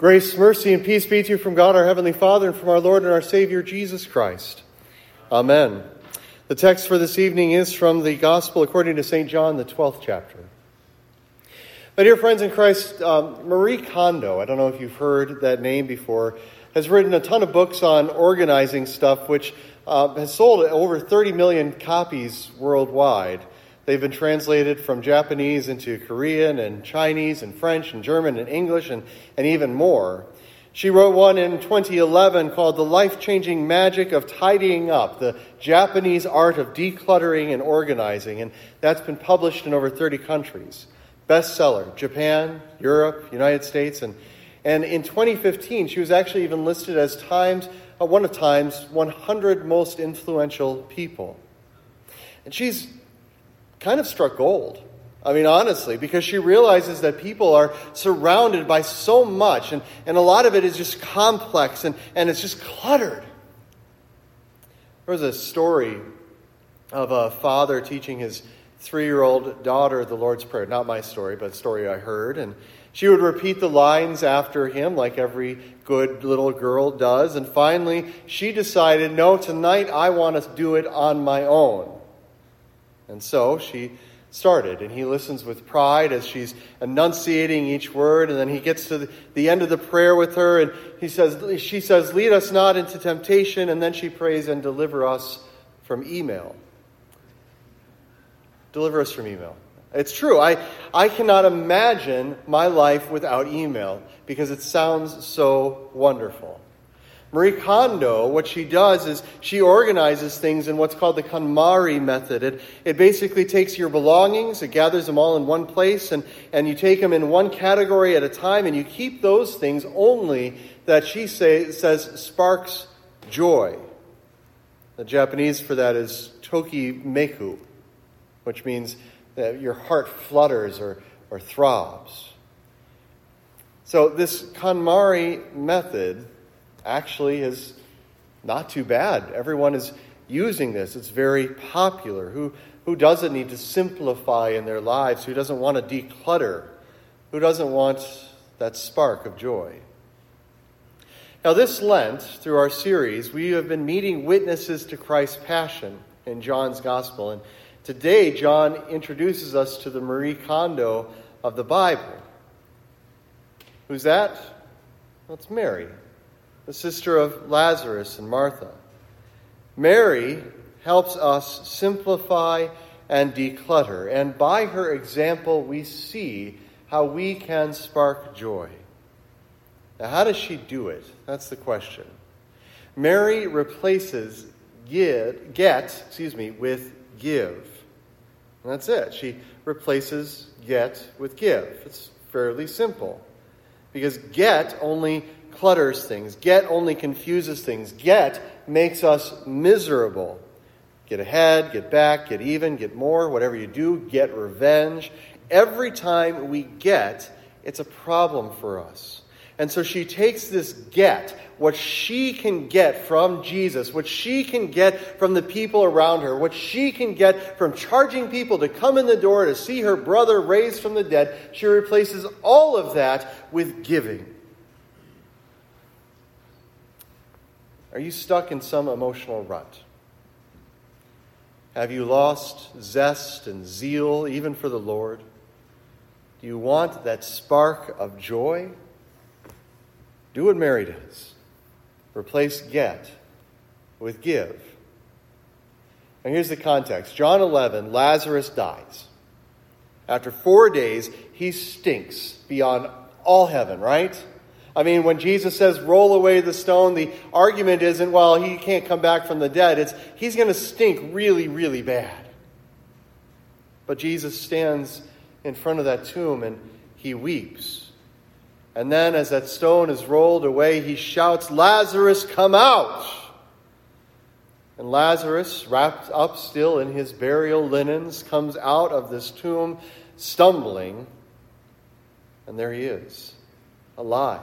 Grace, mercy, and peace be to you from God our Heavenly Father and from our Lord and our Savior Jesus Christ. Amen. The text for this evening is from the Gospel according to St. John, the 12th chapter. My dear friends in Christ, um, Marie Kondo, I don't know if you've heard that name before, has written a ton of books on organizing stuff, which uh, has sold over 30 million copies worldwide. They've been translated from Japanese into Korean and Chinese and French and German and English and, and even more. She wrote one in 2011 called The Life Changing Magic of Tidying Up, the Japanese art of decluttering and organizing, and that's been published in over 30 countries. Bestseller Japan, Europe, United States, and, and in 2015, she was actually even listed as Times, uh, one of Time's 100 most influential people. And she's kind of struck gold. I mean, honestly, because she realizes that people are surrounded by so much, and, and a lot of it is just complex and, and it's just cluttered. There was a story of a father teaching his three year old daughter the Lord's Prayer. Not my story, but a story I heard. And she would repeat the lines after him, like every good little girl does. And finally, she decided, no, tonight I want to do it on my own. And so she started, and he listens with pride as she's enunciating each word, and then he gets to the, the end of the prayer with her, and he says, she says, Lead us not into temptation, and then she prays, and deliver us from email. Deliver us from email. It's true. I, I cannot imagine my life without email because it sounds so wonderful. Marie Kondo, what she does is she organizes things in what's called the KonMari method. It, it basically takes your belongings, it gathers them all in one place, and, and you take them in one category at a time, and you keep those things only that she say, says sparks joy. The Japanese for that is toki meku, which means that your heart flutters or, or throbs. So, this KonMari method actually is not too bad. Everyone is using this. It's very popular. Who, who doesn't need to simplify in their lives? Who doesn't want to declutter? Who doesn't want that spark of joy? Now, this Lent, through our series, we have been meeting witnesses to Christ's passion in John's Gospel. And today, John introduces us to the Marie Kondo of the Bible. Who's that? That's Mary the sister of Lazarus and Martha. Mary helps us simplify and declutter, and by her example, we see how we can spark joy. Now, how does she do it? That's the question. Mary replaces get, excuse me, with give. And that's it. She replaces get with give. It's fairly simple. Because get only clutters things. Get only confuses things. Get makes us miserable. Get ahead, get back, get even, get more, whatever you do, get revenge. Every time we get, it's a problem for us. And so she takes this get, what she can get from Jesus, what she can get from the people around her, what she can get from charging people to come in the door to see her brother raised from the dead, she replaces all of that with giving. Are you stuck in some emotional rut? Have you lost zest and zeal even for the Lord? Do you want that spark of joy? Do what Mary does. Replace get with give. And here's the context John 11, Lazarus dies. After four days, he stinks beyond all heaven, right? I mean, when Jesus says, roll away the stone, the argument isn't, well, he can't come back from the dead. It's, he's going to stink really, really bad. But Jesus stands in front of that tomb and he weeps. And then, as that stone is rolled away, he shouts, Lazarus, come out! And Lazarus, wrapped up still in his burial linens, comes out of this tomb stumbling. And there he is, alive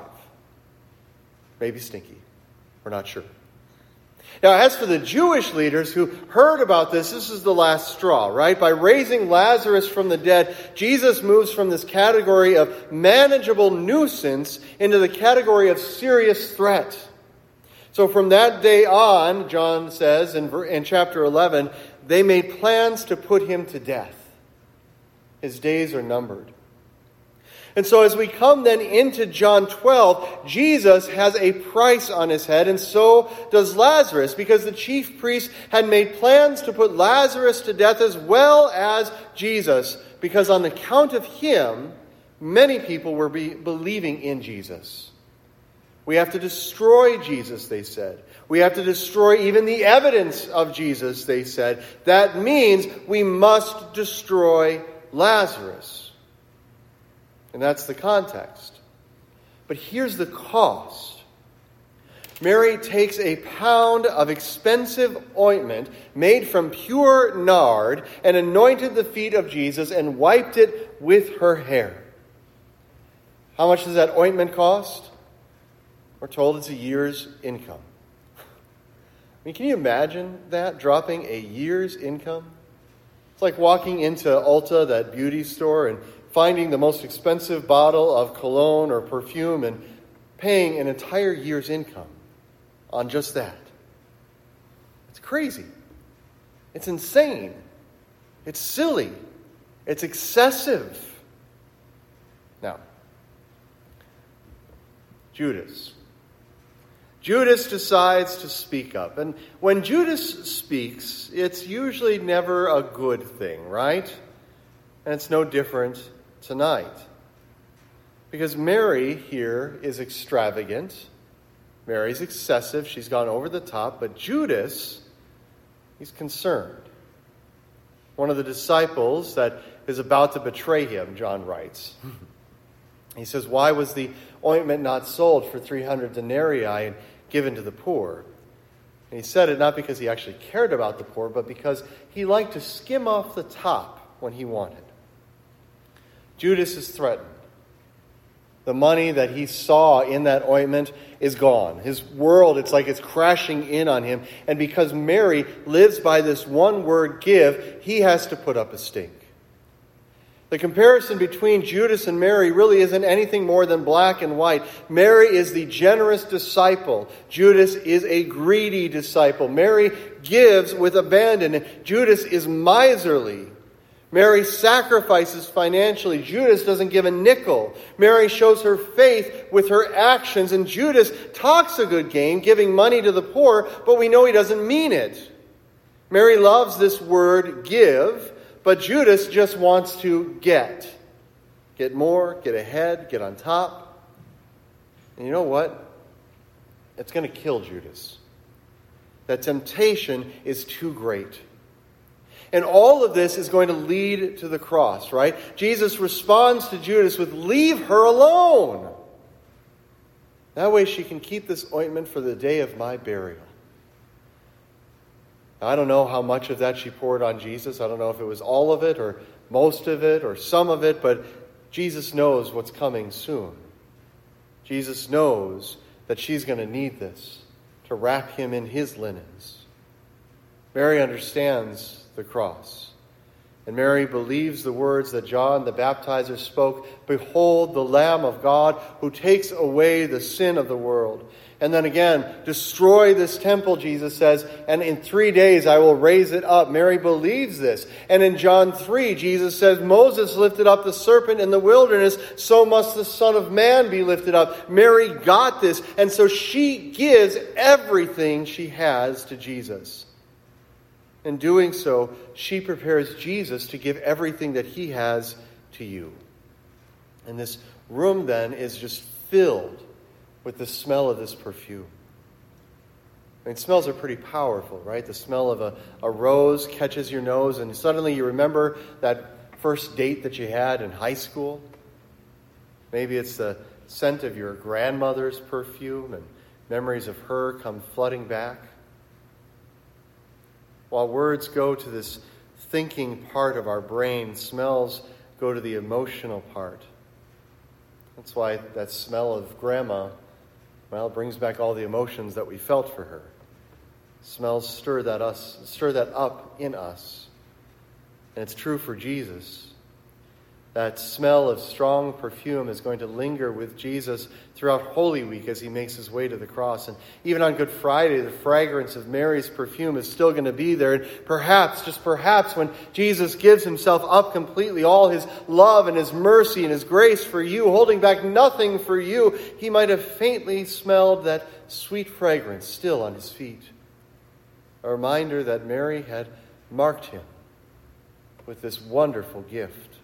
maybe stinky. We're not sure. Now, as for the Jewish leaders who heard about this, this is the last straw, right? By raising Lazarus from the dead, Jesus moves from this category of manageable nuisance into the category of serious threat. So from that day on, John says in, in chapter 11, they made plans to put him to death. His days are numbered. And so, as we come then into John 12, Jesus has a price on his head, and so does Lazarus, because the chief priests had made plans to put Lazarus to death as well as Jesus, because on account of him, many people were be believing in Jesus. We have to destroy Jesus, they said. We have to destroy even the evidence of Jesus, they said. That means we must destroy Lazarus. And that's the context. But here's the cost. Mary takes a pound of expensive ointment made from pure nard and anointed the feet of Jesus and wiped it with her hair. How much does that ointment cost? We're told it's a year's income. I mean, can you imagine that? Dropping a year's income? It's like walking into Ulta, that beauty store, and finding the most expensive bottle of cologne or perfume and paying an entire year's income on just that. It's crazy. It's insane. It's silly. It's excessive. Now, Judas. Judas decides to speak up. And when Judas speaks, it's usually never a good thing, right? And it's no different tonight. Because Mary here is extravagant. Mary's excessive. She's gone over the top. But Judas, he's concerned. One of the disciples that is about to betray him, John writes. He says, Why was the ointment not sold for 300 denarii and given to the poor? And he said it not because he actually cared about the poor, but because he liked to skim off the top when he wanted. Judas is threatened. The money that he saw in that ointment is gone. His world, it's like it's crashing in on him. And because Mary lives by this one word give, he has to put up a stink. The comparison between Judas and Mary really isn't anything more than black and white. Mary is the generous disciple. Judas is a greedy disciple. Mary gives with abandon. Judas is miserly. Mary sacrifices financially. Judas doesn't give a nickel. Mary shows her faith with her actions, and Judas talks a good game, giving money to the poor, but we know he doesn't mean it. Mary loves this word give, but Judas just wants to get. Get more, get ahead, get on top. And you know what? It's going to kill Judas. That temptation is too great. And all of this is going to lead to the cross, right? Jesus responds to Judas with, Leave her alone. That way she can keep this ointment for the day of my burial. I don't know how much of that she poured on Jesus. I don't know if it was all of it or most of it or some of it, but Jesus knows what's coming soon. Jesus knows that she's going to need this to wrap him in his linens. Mary understands the cross. And Mary believes the words that John the baptizer spoke Behold, the Lamb of God who takes away the sin of the world. And then again, destroy this temple, Jesus says, and in three days I will raise it up. Mary believes this. And in John 3, Jesus says, Moses lifted up the serpent in the wilderness, so must the Son of Man be lifted up. Mary got this, and so she gives everything she has to Jesus. In doing so, she prepares Jesus to give everything that he has to you. And this room then is just filled with the smell of this perfume. I mean, smells are pretty powerful, right? The smell of a, a rose catches your nose, and suddenly you remember that first date that you had in high school. Maybe it's the scent of your grandmother's perfume, and memories of her come flooding back. While words go to this thinking part of our brain, smells go to the emotional part. That's why that smell of grandma, well, brings back all the emotions that we felt for her. Smells stir that us stir that up in us. And it's true for Jesus. That smell of strong perfume is going to linger with Jesus throughout Holy Week as he makes his way to the cross. And even on Good Friday, the fragrance of Mary's perfume is still going to be there. And perhaps, just perhaps, when Jesus gives himself up completely, all his love and his mercy and his grace for you, holding back nothing for you, he might have faintly smelled that sweet fragrance still on his feet. A reminder that Mary had marked him with this wonderful gift.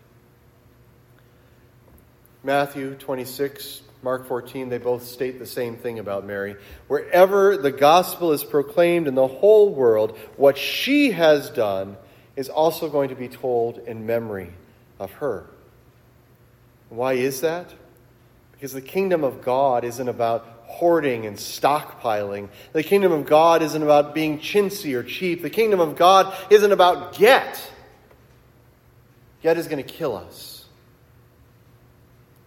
Matthew 26, Mark 14, they both state the same thing about Mary. Wherever the gospel is proclaimed in the whole world, what she has done is also going to be told in memory of her. Why is that? Because the kingdom of God isn't about hoarding and stockpiling. The kingdom of God isn't about being chintzy or cheap. The kingdom of God isn't about get. Get is going to kill us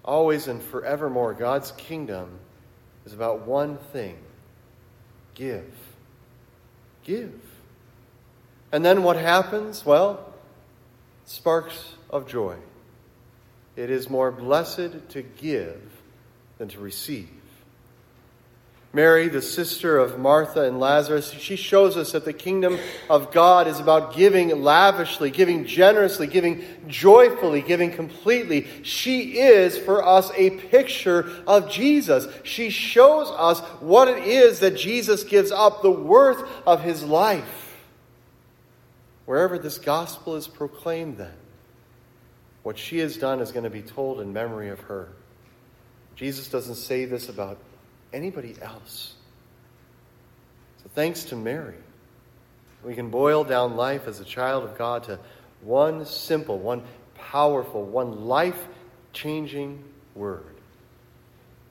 always and forevermore, God's kingdom is about one thing give. Give. And then what happens? Well, sparks of joy. It is more blessed to give than to receive. Mary, the sister of Martha and Lazarus, she shows us that the kingdom of God is about giving lavishly, giving generously, giving joyfully, giving completely. She is for us a picture of Jesus. She shows us what it is that Jesus gives up, the worth of his life. Wherever this gospel is proclaimed, then, what she has done is going to be told in memory of her. Jesus doesn't say this about anybody else. So thanks to Mary, we can boil down life as a child of God to one simple, one powerful, one life changing word.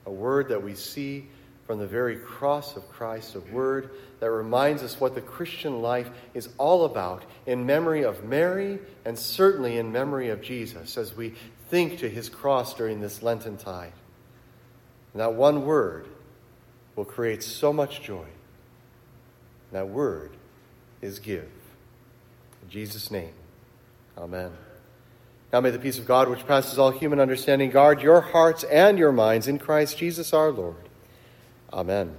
A word that we see from the very cross of Christ, a word that reminds us what the Christian life is all about in memory of Mary and certainly in memory of Jesus as we think to his cross during this Lenten tide. And that one word will create so much joy. That word is give. In Jesus' name, amen. Now may the peace of God, which passes all human understanding, guard your hearts and your minds in Christ Jesus our Lord. Amen.